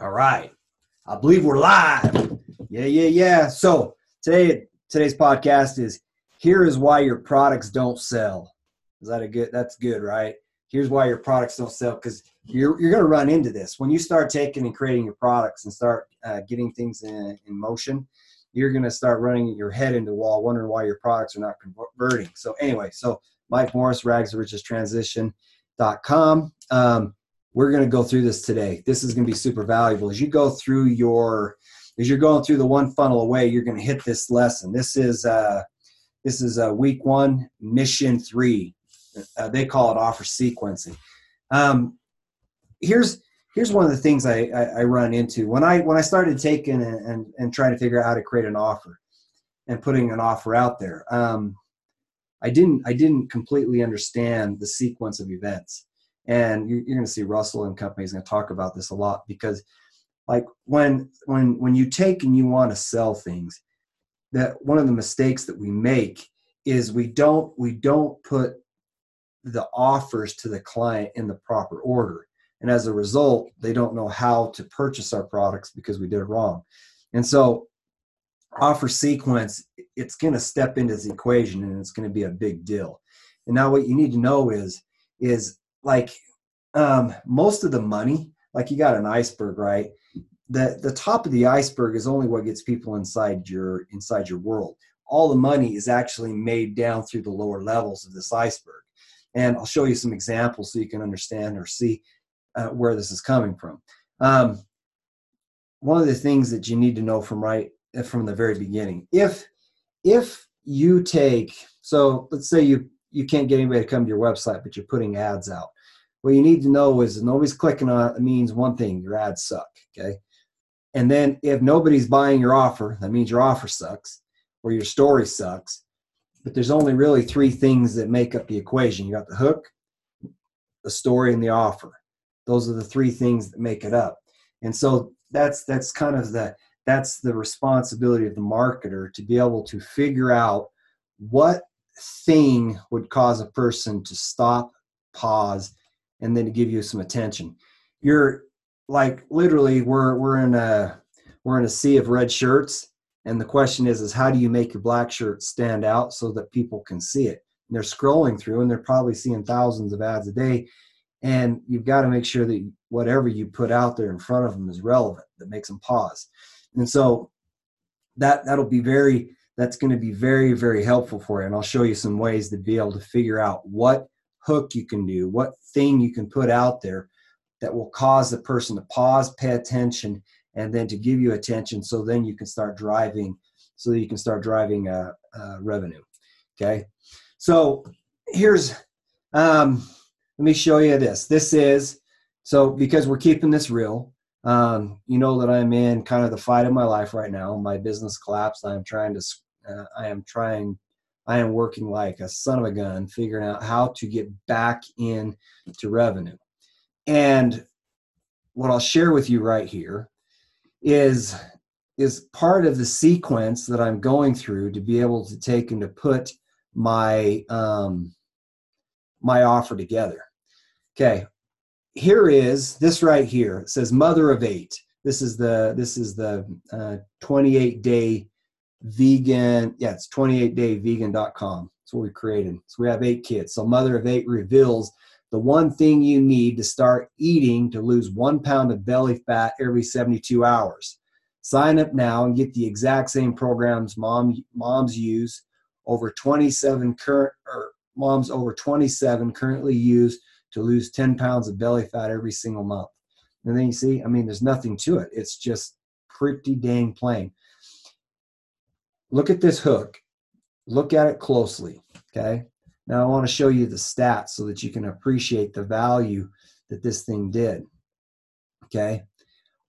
All right. I believe we're live. Yeah, yeah, yeah. So today today's podcast is here is why your products don't sell. Is that a good that's good, right? Here's why your products don't sell because you're you're gonna run into this. When you start taking and creating your products and start uh, getting things in, in motion, you're gonna start running your head into the wall, wondering why your products are not converting. So anyway, so Mike Morris, rags to riches transition.com. Um, we're going to go through this today. This is going to be super valuable. As you go through your, as you're going through the one funnel away, you're going to hit this lesson. This is uh, this is uh, week one, mission three. Uh, they call it offer sequencing. Um, here's here's one of the things I, I, I, run into when I when I started taking and, and, and trying to figure out how to create an offer and putting an offer out there. Um, I didn't I didn't completely understand the sequence of events and you're, you're going to see russell and companies going to talk about this a lot because like when when when you take and you want to sell things that one of the mistakes that we make is we don't we don't put the offers to the client in the proper order. And as a result they don't know how to purchase our products because we did it wrong. And so offer sequence it's going to step into the equation and it's going to be a big deal. And now what you need to know is is like um, most of the money, like you got an iceberg, right? The the top of the iceberg is only what gets people inside your inside your world. All the money is actually made down through the lower levels of this iceberg. And I'll show you some examples so you can understand or see uh, where this is coming from. Um, one of the things that you need to know from right from the very beginning, if if you take so let's say you you can't get anybody to come to your website, but you're putting ads out what you need to know is nobody's clicking on it, means one thing your ads suck okay? And then if nobody's buying your offer that means your offer sucks or your story sucks but there's only really three things that make up the equation. You got the hook the story and the offer. Those are the three things that make it up. And so that's that's kind of the that's the responsibility of the marketer to be able to figure out what thing would cause a person to stop pause and then to give you some attention. You're like literally we're we're in a we're in a sea of red shirts and the question is is how do you make your black shirt stand out so that people can see it and they're scrolling through and they're probably seeing thousands of ads a day and you've got to make sure that whatever you put out there in front of them is relevant that makes them pause and so that that'll be very that's going to be very very helpful for you and i'll show you some ways to be able to figure out what hook you can do, what thing you can put out there that will cause the person to pause, pay attention, and then to give you attention so then you can start driving so that you can start driving uh, uh, revenue okay? So here's um, let me show you this. This is so because we're keeping this real um, you know that i'm in kind of the fight of my life right now. My business collapsed. I'm trying to uh, i am trying I am working like a son of a gun, figuring out how to get back in to revenue. And what I'll share with you right here is is part of the sequence that I'm going through to be able to take and to put my um, my offer together. Okay, here is this right here. It says mother of eight. This is the this is the uh, 28 day vegan. Yeah, it's 28dayvegan.com. That's what we created. So we have eight kids. So Mother of Eight reveals the one thing you need to start eating to lose one pound of belly fat every 72 hours. Sign up now and get the exact same programs mom moms use. Over 27 current or moms over 27 currently use to lose 10 pounds of belly fat every single month. And then you see, I mean, there's nothing to it. It's just pretty dang plain look at this hook. Look at it closely. Okay. Now I want to show you the stats so that you can appreciate the value that this thing did. Okay.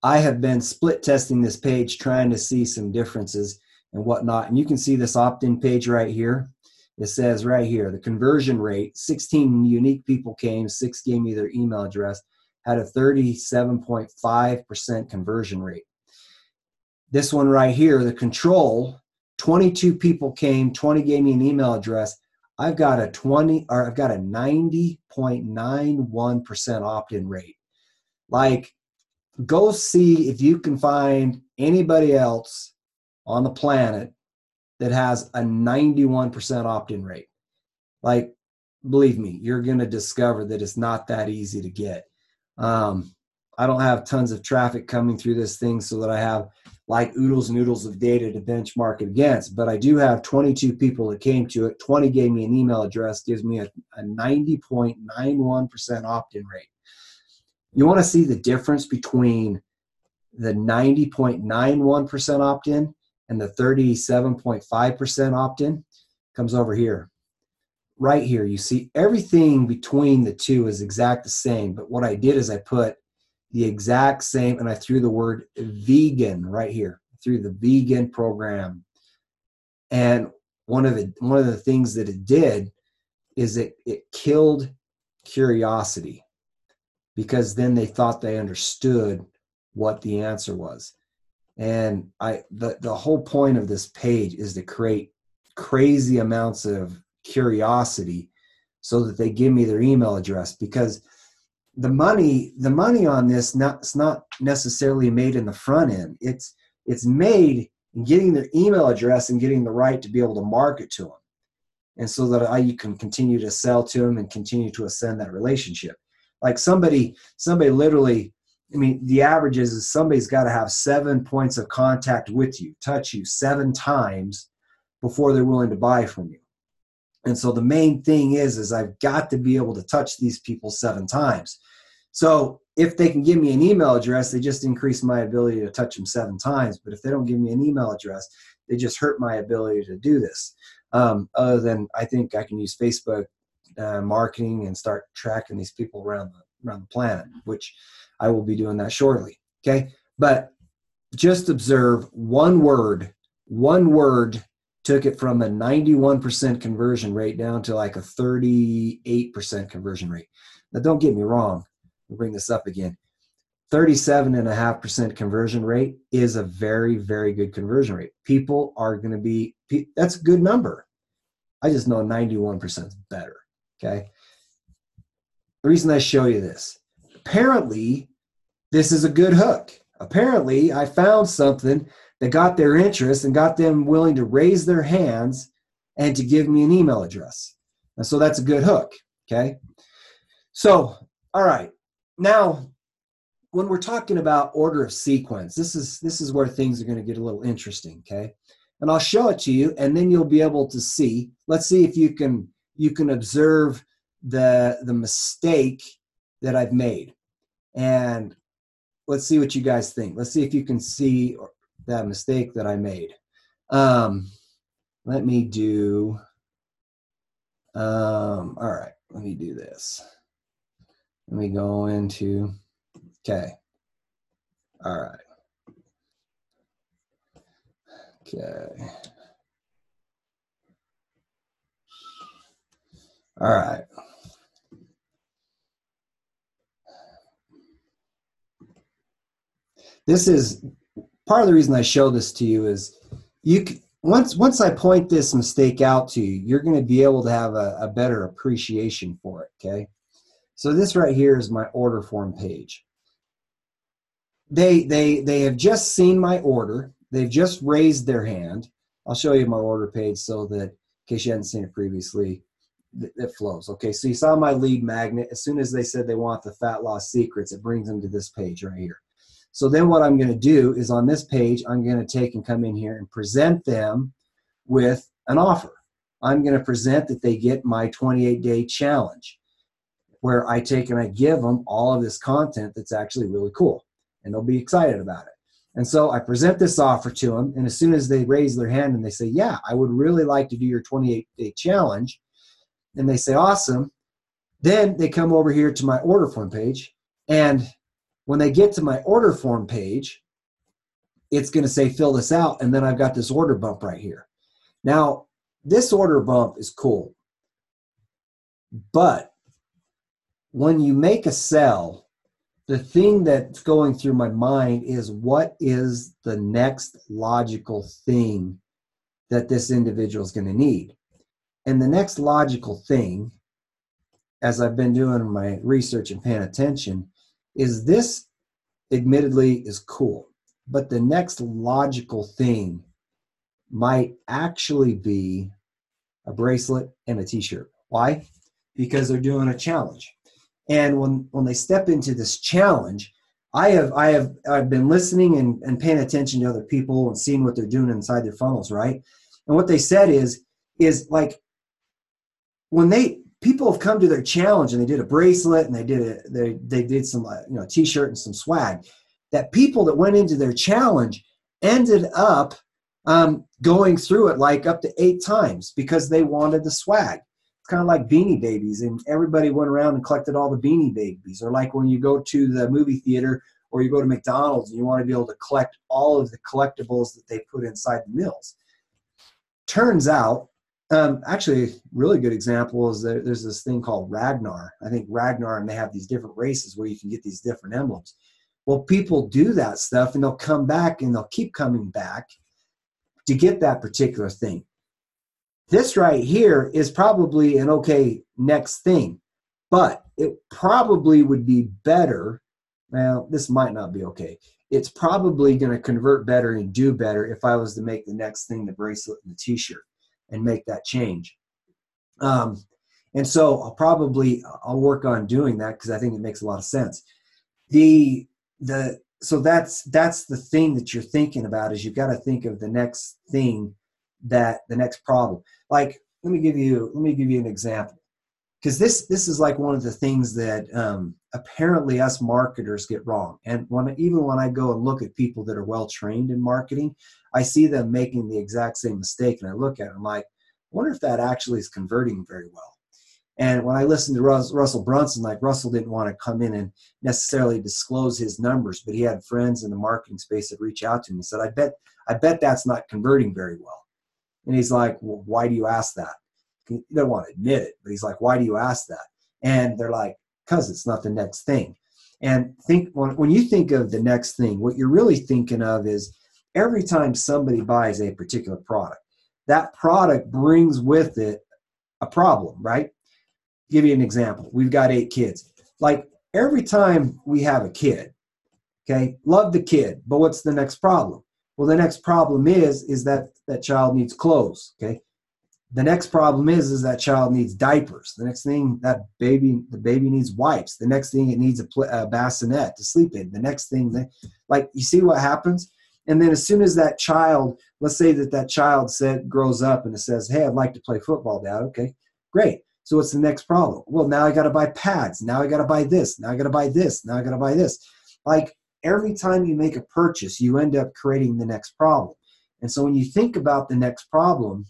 I have been split testing this page trying to see some differences and whatnot. And you can see this opt in page right here. It says right here the conversion rate 16 unique people came, six gave me their email address, had a 37.5% conversion rate. This one right here, the control 22 people came, 20 gave me an email address. I've got a 20 or I've got a 90.91% opt-in rate. Like go see if you can find anybody else on the planet that has a 91% opt-in rate like believe me you're going to discover that it's not that easy to get um, i don't have tons of traffic coming through this thing so that i have like oodles and oodles of data to benchmark it against but i do have 22 people that came to it. 20 gave me an email address gives me a, a 90.91% opt-in rate. You want to see the difference between the 90.91% opt-in and the 37.5% opt-in? Comes over here. Right here you see everything between the two is exact the same but what i did is i put the exact same and i threw the word vegan right here. Through the vegan program. And one of the one of the things that it did is it it killed curiosity because then they thought they understood what the answer was. And i the, the whole point of this page is to create crazy amounts of curiosity so that they give me their email address because the money the money on this not it's not necessarily made in the front end. It's it's made in getting their email address and getting the right to be able to market to them and so that I, you can continue to sell to them and continue to ascend that relationship. Like somebody somebody literally i mean the average is, is somebody's got to have seven points of contact with you touch you seven times before they're willing to buy from you and so the main thing is is i've got to be able to touch these people seven times. So if they can give me an email address they just increase my ability to touch them seven times. But if they don't give me an email address they just hurt my ability to do this. Um, other than i think i can use facebook uh, marketing and start tracking these people around the around the planet which i will be doing that shortly. Okay? But just observe one word one word took it from a 91% conversion rate down to like a 38% conversion rate. Now, don't get me wrong, we'll bring this up again. 37.5% conversion rate is a very, very good conversion rate. People are going to be, that's a good number. I just know 91% is better. Okay. The reason I show you this apparently, this is a good hook. Apparently, I found something that got their interest and got them willing to raise their hands and to give me an email address. And so that's a good hook. Okay. So, all right. Now, when we're talking about order of sequence, this is this is where things are going to get a little interesting. Okay. And I'll show it to you, and then you'll be able to see. Let's see if you can you can observe the the mistake that I've made. And let's see what you guys think. Let's see if you can see that mistake that I made. Um, let me do, um, all right, let me do this. Let me go into, okay. All right. Okay. All right. This is part of the reason I show this to you is you once once I point this mistake out to you, you're going to be able to have a, a better appreciation for it. Okay, so this right here is my order form page. They they they have just seen my order. They've just raised their hand. I'll show you my order page so that in case you hadn't seen it previously, it flows. Okay, so you saw my lead magnet. As soon as they said they want the fat loss secrets, it brings them to this page right here. So then what I'm going to do is on this page, I'm going to take and come in here and present them with an offer. I'm going to present that they get my 28 day challenge where I take and I give them all of this content that's actually really cool and they'll be excited about it. And so I present this offer to them. And as soon as they raise their hand and they say, Yeah, I would really like to do your 28 day challenge, and they say, Awesome, then they come over here to my order form page and when they get to my order form page, it's going to say fill this out. And then I've got this order bump right here. Now, this order bump is cool. But when you make a sell, the thing that's going through my mind is what is the next logical thing that this individual is going to need? And the next logical thing, as I've been doing my research and paying attention, is this admittedly is cool. But the next logical thing might actually be a bracelet and a t-shirt. Why? Because they're doing a challenge. And when when they step into this challenge, I have I have I've been listening and, and paying attention to other people and seeing what they're doing inside their funnels, right? And what they said is is like when they people have come to their challenge and they did a bracelet and they did a they they did some uh, you know t-shirt and some swag. That people that went into their challenge ended up um, going through it like up to eight times because they wanted the swag. It's kind of like beanie babies and everybody went around and collected all the beanie babies. Or like when you go to the movie theater or you go to mcdonald's and you want to be able to collect all of the collectibles that they put inside the meals turns out um, actually really good example is that there's this thing called ragnar i think ragnar and they have these different races where you can get these different emblems well people do that stuff and they'll come back and they'll keep coming back to get that particular thing this right here is probably an okay next thing, but it probably would be better. Well, this might not be okay. It's probably going to convert better and do better if I was to make the next thing the bracelet and the t-shirt and make that change. Um, and so I'll probably I'll work on doing that because I think it makes a lot of sense. The the so that's that's the thing that you're thinking about is you've got to think of the next thing that the next problem like let me give you let me give you an example because this this is like one of the things that um, apparently us marketers get wrong. And when even when i go and look at people that are well trained in marketing i see them making the exact same mistake and i look at it i'm like I wonder if that actually is converting very well. And when i listen to russell brunson like russell didn't want to come in and necessarily disclose his numbers but he had friends in the marketing space that reach out to him and said i bet i bet that's not converting very well. And he's like, well, why do you ask that? He don't want to admit it, but he's like, why do you ask that? And they're like, because it's not the next thing. And think when, when you think of the next thing, what you're really thinking of is every time somebody buys a particular product, that product brings with it a problem, right? give you an example. We've got eight kids. Like every time we have a kid, okay, love the kid, but what's the next problem? Well, the next problem is is that that child needs clothes. Okay. The next problem is is that child needs diapers. The next thing that baby the baby needs wipes. The next thing it needs a, pl- a bassinet to sleep in. The next thing that like you see what happens. And then as soon as that child, let's say that that child said grows up and it says, "Hey, I'd like to play football, Dad." Okay, great. So what's the next problem? Well, now I got to buy pads. Now I got to buy this. Now I got to buy this. Now I got to buy this. Like every time you make a purchase, you end up creating the next problem. And so when you think about the next problem,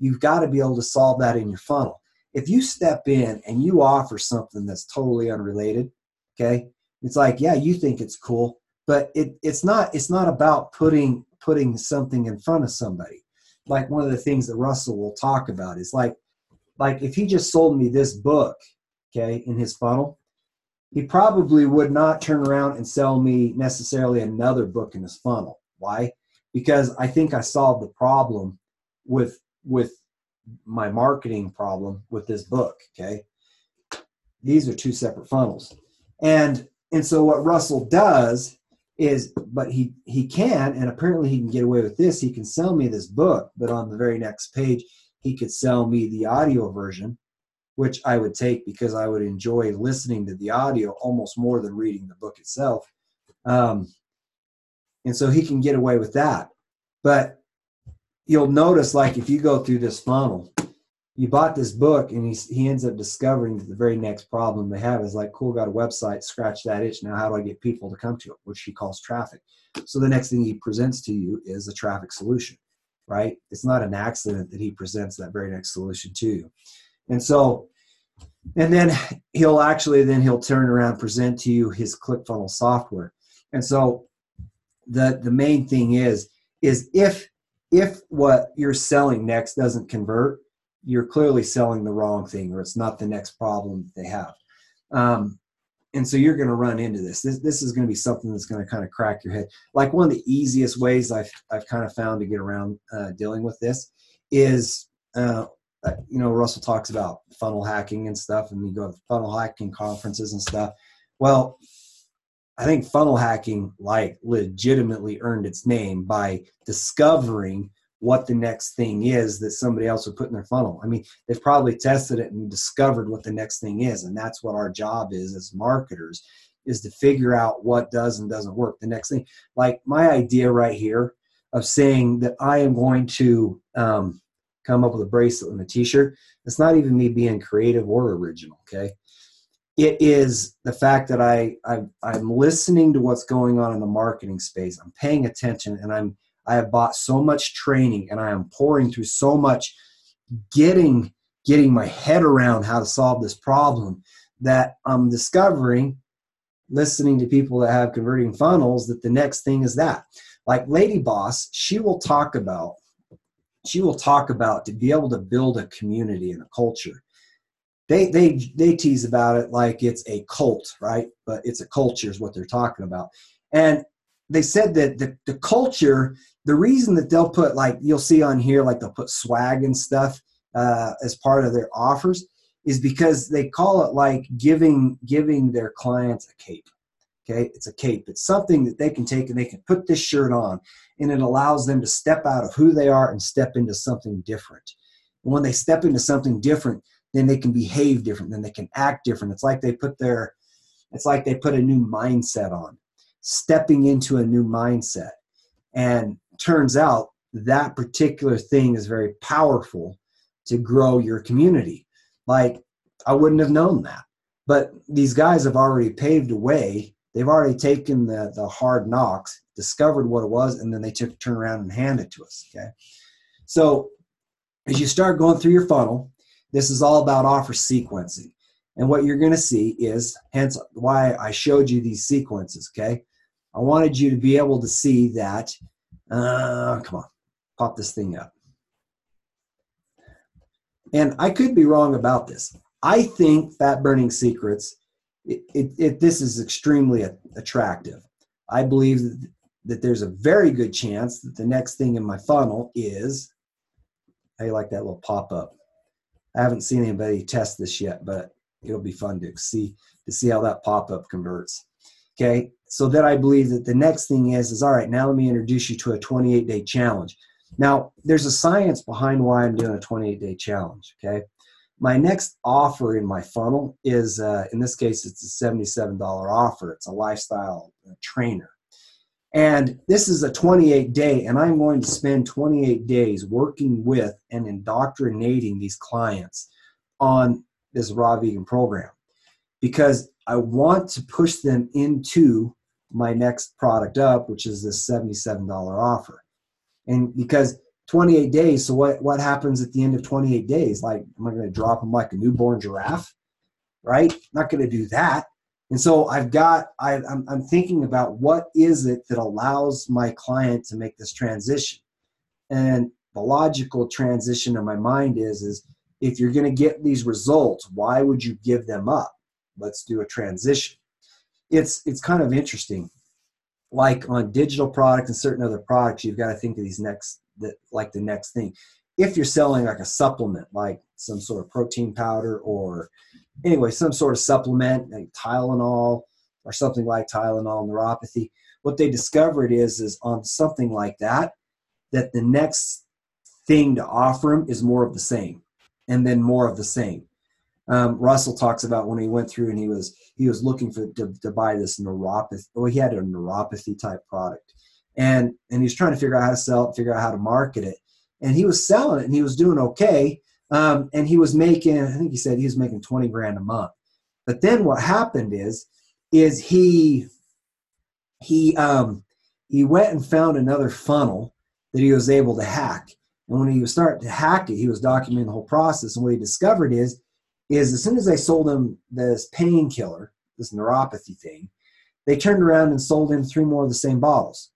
you've got to be able to solve that in your funnel. If you step in and you offer something that's totally unrelated, okay, it's like, yeah, you think it's cool, but it, it's not it's not about putting putting something in front of somebody. Like one of the things that Russell will talk about is like like if he just sold me this book, okay, in his funnel, he probably would not turn around and sell me necessarily another book in his funnel. Why? Because I think I solved the problem with with my marketing problem with this book. Okay. These are two separate funnels. And and so what Russell does is but he he can and apparently he can get away with this he can sell me this book but on the very next page he could sell me the audio version which I would take because I would enjoy listening to the audio almost more than reading the book itself. Um, and so he can get away with that. But you'll notice, like, if you go through this funnel, you bought this book and he, he ends up discovering that the very next problem they have is like, cool, got a website, scratch that itch. Now, how do I get people to come to it? Which he calls traffic. So the next thing he presents to you is a traffic solution, right? It's not an accident that he presents that very next solution to you. And so, and then he'll actually then he'll turn around present to you his ClickFunnels software. And so, the the main thing is is if if what you're selling next doesn't convert, you're clearly selling the wrong thing, or it's not the next problem they have. Um, and so you're going to run into this. This this is going to be something that's going to kind of crack your head. Like one of the easiest ways I've I've kind of found to get around uh, dealing with this is uh, uh, you know, Russell talks about funnel hacking and stuff, and you go to funnel hacking conferences and stuff. Well, I think funnel hacking like legitimately earned its name by discovering what the next thing is that somebody else would put in their funnel. I mean, they've probably tested it and discovered what the next thing is, and that's what our job is as marketers is to figure out what does and doesn't work. The next thing, like my idea right here of saying that I am going to um, come up with a bracelet and a T-shirt. It's not even me being creative or original. Okay, it is the fact that I, I I'm listening to what's going on in the marketing space. I'm paying attention, and I'm I have bought so much training, and I am pouring through so much, getting getting my head around how to solve this problem that I'm discovering listening to people that have converting funnels that the next thing is that like lady boss she will talk about she will talk about to be able to build a community and a culture they they they tease about it like it's a cult right? But it's a culture is what they're talking about. And they said that the, the culture the reason that they'll put like you'll see on here like they'll put swag and stuff uh, as part of their offers is because they call it like giving giving their clients a cape okay? It's a cape. It's something that they can take and they can put this shirt on and it allows them to step out of who they are and step into something different. And when they step into something different then they can behave different then they can act different. It's like they put their it's like they put a new mindset on stepping into a new mindset. And turns out that particular thing is very powerful to grow your community. Like i wouldn't have known that. But these guys have already paved a way. They've already taken the, the hard knocks discovered what it was and then they took turn around and hand it to us okay? So as you start going through your funnel this is all about offer sequencing and what you're going to see is hence why i showed you these sequences okay i wanted you to be able to see that uh, come on pop this thing up and i could be wrong about this i think fat burning secrets it, it, it, this is extremely attractive. I believe that, that there's a very good chance that the next thing in my funnel is, how you like that little pop up? I haven't seen anybody test this yet, but it'll be fun to see to see how that pop up converts. Okay, so then I believe that the next thing is is all right. Now let me introduce you to a 28 day challenge. Now there's a science behind why I'm doing a 28 day challenge. Okay, my next offer in my funnel is, uh, in this case, it's a $77 offer. It's a lifestyle uh, trainer. And this is a 28 day, and I'm going to spend 28 days working with and indoctrinating these clients on this raw vegan program because I want to push them into my next product up, which is this $77 offer. And because 28 days. So what, what happens at the end of 28 days? Like, am I going to drop them like a newborn giraffe? Right? not going to do that. And so I've got, I, I'm, I'm thinking about what is it that allows my client to make this transition? And the logical transition in my mind is, is if you're going to get these results, why would you give them up? Let's do a transition. It's, it's kind of interesting. Like on digital products and certain other products, you've got to think of these next the, like the next thing. If you're selling like a supplement, like some sort of protein powder or anyway, some sort of supplement like Tylenol or something like Tylenol neuropathy, what they discovered is is on something like that, that the next thing to offer them is more of the same, and then more of the same. Um, Russell talks about when he went through and he was he was looking for to, to buy this neuropathy. Well, he had a neuropathy type product, and and he was trying to figure out how to sell it, figure out how to market it, and he was selling it, and he was doing okay, um, and he was making, I think he said he was making twenty grand a month. But then what happened is, is he he um, he went and found another funnel that he was able to hack. And when he was starting to hack it, he was documenting the whole process. And what he discovered is, is as soon as they sold him this painkiller, this neuropathy thing, they turned around and sold him three more of the same bottles.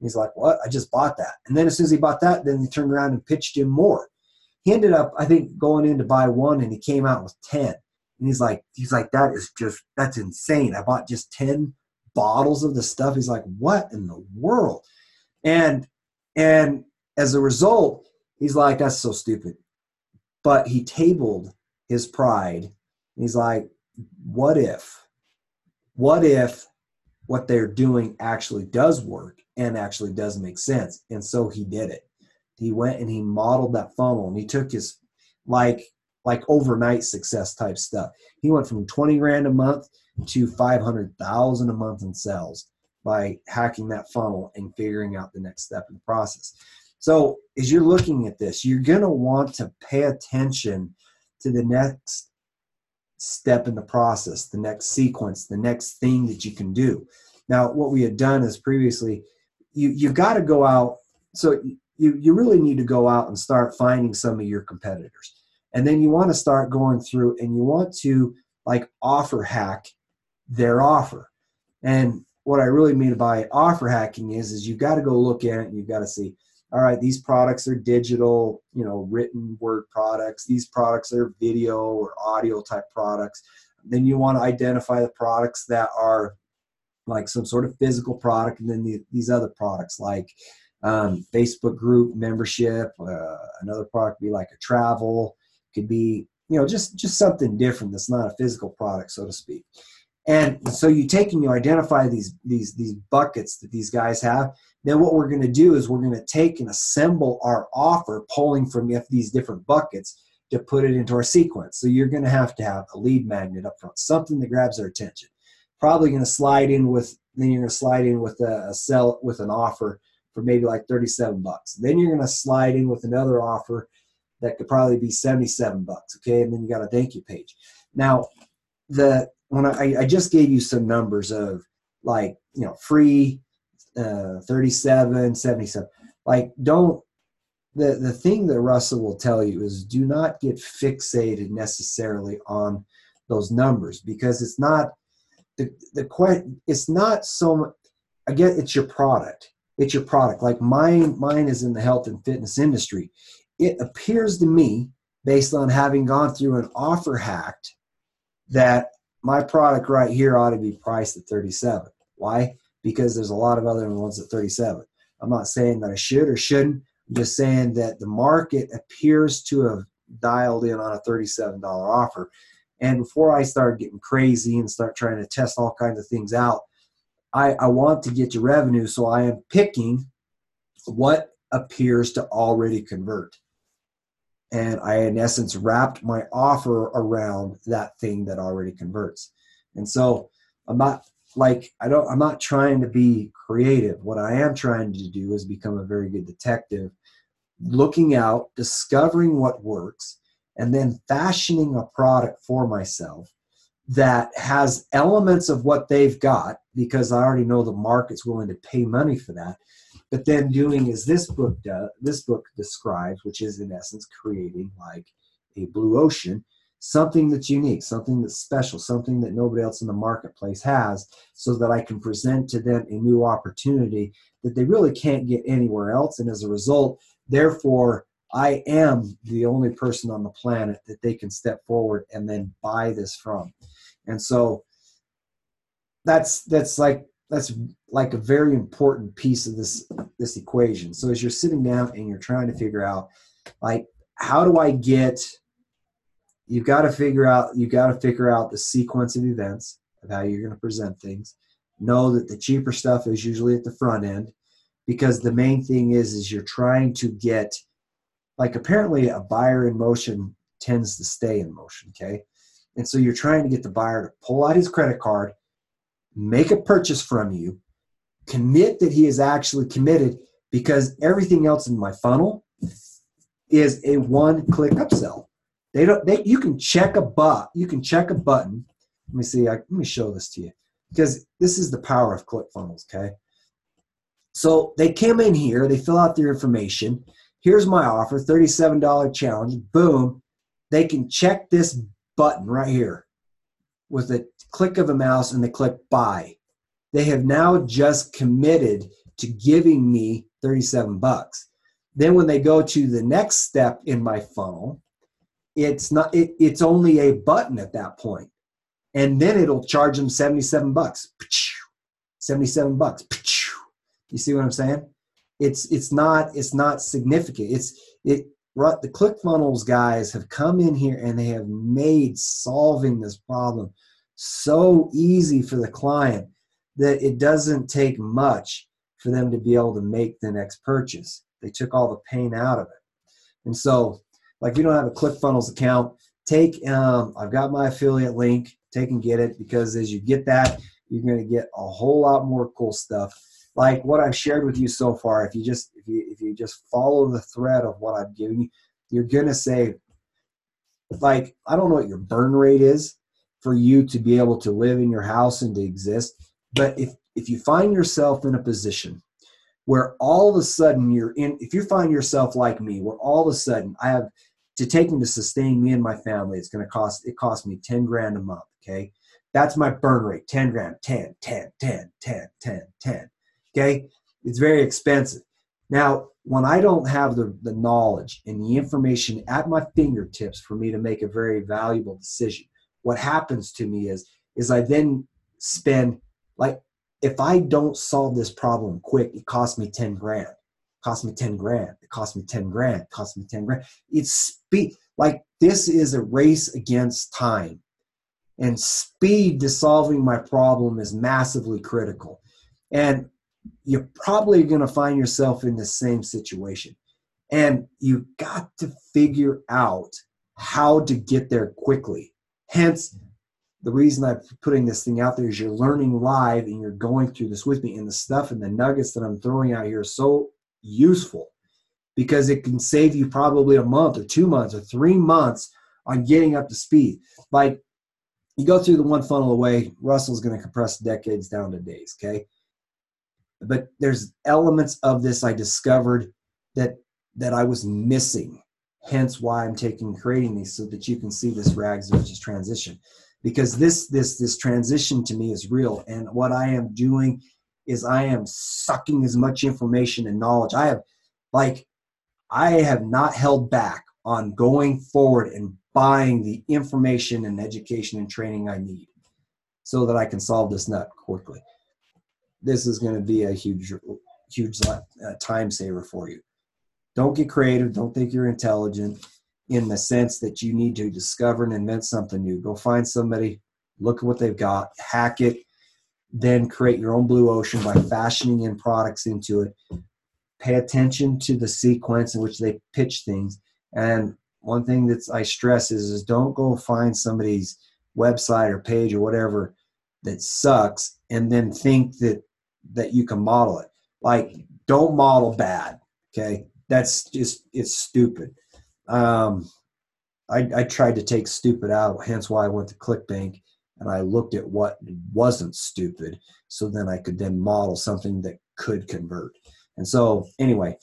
He's like, what? I just bought that. And then as soon as he bought that, then he turned around and pitched him more. He ended up, I think, going in to buy one and he came out with 10. And he's like, he's like, that is just, that's insane. I bought just 10 bottles of the stuff. He's like, what in the world? And, and as a result, he's like, that's so stupid. But he tabled his pride. He's like, what if, what if what they're doing actually does work and actually does make sense. And so he did it. He went and he modeled that funnel and he took his like like overnight success type stuff. He went from 20 grand a month to 500,000 a month in sales by hacking that funnel and figuring out the next step in the process. So, as you're looking at this, you're going to want to pay attention to the next step in the process, the next sequence, the next thing that you can do. Now, what we had done is previously, you you've got to go out. So you you really need to go out and start finding some of your competitors, and then you want to start going through and you want to like offer hack their offer. And what I really mean by offer hacking is is you've got to go look at it and you've got to see all right, these products are digital, you know, written word products. These products are video or audio type products. Then you want to identify the products that are like some sort of physical product, and then the, these other products like um, Facebook group membership. Uh, another product be like a travel. Could be you know just just something different that's not a physical product, so to speak. And so you take and you identify these these these buckets that these guys have, then what we're going to do is we're going to take and assemble our offer pulling from these different buckets to put it into our sequence. So you're going to have to have a lead magnet up front, something that grabs their attention. Probably going to slide in with then you're going to slide in with a, a sell with an offer for maybe like 37 bucks. Then you're going to slide in with another offer that could probably be 77 bucks. Okay, and then you got a thank you page. Now, the when I, I just gave you some numbers of like you know free uh, 37, 77. Like, don't the the thing that Russell will tell you is do not get fixated necessarily on those numbers because it's not the the question. It's not so. much Again, it's your product. It's your product. Like mine, mine is in the health and fitness industry. It appears to me, based on having gone through an offer hacked, that my product right here ought to be priced at 37. Why? because there's a lot of other ones at 37. I'm not saying that I should or shouldn't. I'm just saying that the market appears to have dialed in on a $37 offer. And before I start getting crazy and start trying to test all kinds of things out, I, I want to get to revenue. So I am picking what appears to already convert. And I, in essence, wrapped my offer around that thing that already converts. And so I'm not like I don't I'm not trying to be creative. What I am trying to do is become a very good detective, looking out, discovering what works, and then fashioning a product for myself that has elements of what they've got because I already know the market's willing to pay money for that. But then doing as this book does, this book describes, which is in essence creating like a blue ocean something that's unique, something that's special, something that nobody else in the marketplace has, so that I can present to them a new opportunity that they really can't get anywhere else. And as a result, therefore, I am the only person on the planet that they can step forward and then buy this from. And so that's that's like that's like a very important piece of this this equation. So as you're sitting down and you're trying to figure out like how do I get you've got to figure out you've got to figure out the sequence of events of how you're going to present things know that the cheaper stuff is usually at the front end because the main thing is is you're trying to get like apparently a buyer in motion tends to stay in motion okay and so you're trying to get the buyer to pull out his credit card make a purchase from you commit that he is actually committed because everything else in my funnel is a one click upsell they don't. They you can check a bot, you can check a button. Let me see. I, let me show this to you because this is the power of ClickFunnels. Okay. So they come in here. They fill out their information. Here's my offer: thirty-seven dollar challenge. Boom. They can check this button right here with a click of a mouse and they click buy. They have now just committed to giving me 37 bucks. Then when they go to the next step in my funnel, it's not it, it's only a button at that point. And then it'll charge them 77 bucks. 77 bucks. You see what i'm saying? It's it's not it's not significant. It's it the clickfunnels guys have come in here and they have made solving this problem so easy for the client that it doesn't take much for them to be able to make the next purchase. They took all the pain out of it. And so, like, if you don't have a ClickFunnels account, take, um, I've got my affiliate link, take and get it because as you get that, you're going to get a whole lot more cool stuff like what I've shared with you so far. If you just you if you just follow the thread of what I've given you, you're gonna say, like I don't know what your burn rate is for you to be able to live in your house and to exist, but if if you find yourself in a position where all of a sudden you're in, if you find yourself like me, where all of a sudden I have to take them to sustain me and my family, it's going to cost it cost me 10 grand a month. Okay. That's my burn rate 10 grand, 10, 10, 10, 10, 10, 10. Okay. It's very expensive. Now, when I don't have the, the knowledge and the information at my fingertips for me to make a very valuable decision, what happens to me is, is I then spend like if I don't solve this problem quick, it costs me 10 grand. It costs me 10 grand. It costs me 10 grand. It costs me 10 grand. It's speed. Like this is a race against time. And speed to solving my problem is massively critical. And you're probably going to find yourself in the same situation. And you got to figure out how to get there quickly. Hence, the reason I'm putting this thing out there is you're learning live and you're going through this with me. And the stuff and the nuggets that I'm throwing out here are so useful because it can save you probably a month or two months or three months on getting up to speed. Like you go through the one funnel away, Russell's going to compress decades down to days, okay? But there's elements of this I discovered that that I was missing. Hence why I'm taking creating these so that you can see this rags to riches transition because this this this transition to me is real and what i am doing is i am sucking as much information and knowledge i have like i have not held back on going forward and buying the information and education and training i need so that i can solve this nut quickly this is going to be a huge huge uh, time saver for you don't get creative don't think you're intelligent in the sense that you need to discover and invent something new. Go find somebody, look at what they've got, hack it, then create your own blue ocean by fashioning in products into it. Pay attention to the sequence in which they pitch things. And one thing that I stress is, is don't go find somebody's website or page or whatever that sucks and then think that that you can model it. Like don't model bad. Okay. That's just it's stupid um, I, I tried to take stupid out, hence why I went to ClickBank and I looked at what wasn't stupid, so then I could then model something that could convert. And so, anyway,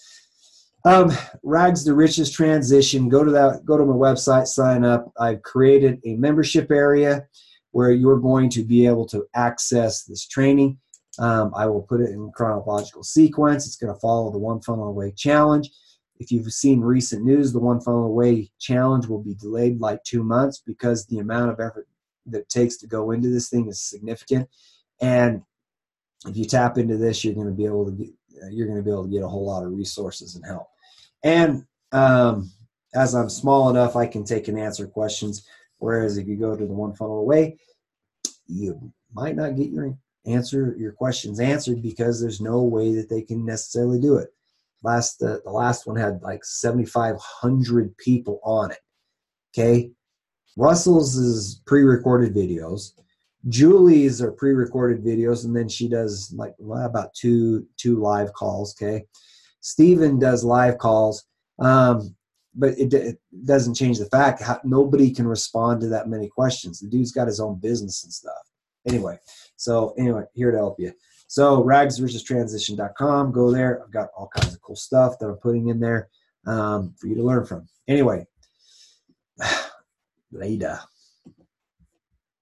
um, Rags to Riches transition. Go to that. Go to my website. Sign up. I've created a membership area where you're going to be able to access this training. Um, I will put it in chronological sequence. It's going to follow the One Funnel Away challenge. If you've seen recent news, the One Funnel Away challenge will be delayed like two months because the amount of effort that it takes to go into this thing is significant. And if you tap into this, you're going to be able to get, you're going to be able to get a whole lot of resources and help. And um, as I'm small enough, I can take and answer questions. Whereas if you go to the One Funnel Away, you might not get your answer your questions answered because there's no way that they can necessarily do it. Last uh, the last one had like 7,500 people on it. Okay, Russell's is pre-recorded videos. Julie's are pre-recorded videos, and then she does like well, about two two live calls. Okay, Stephen does live calls, um, but it, it, doesn't change the fact how nobody can respond to that many questions. The dude's got his own business and stuff. Anyway, so anyway, here to help you. So ragstoriches go there. I've got all kinds of cool stuff that I'm putting in there um, for you to learn from. Anyway, later.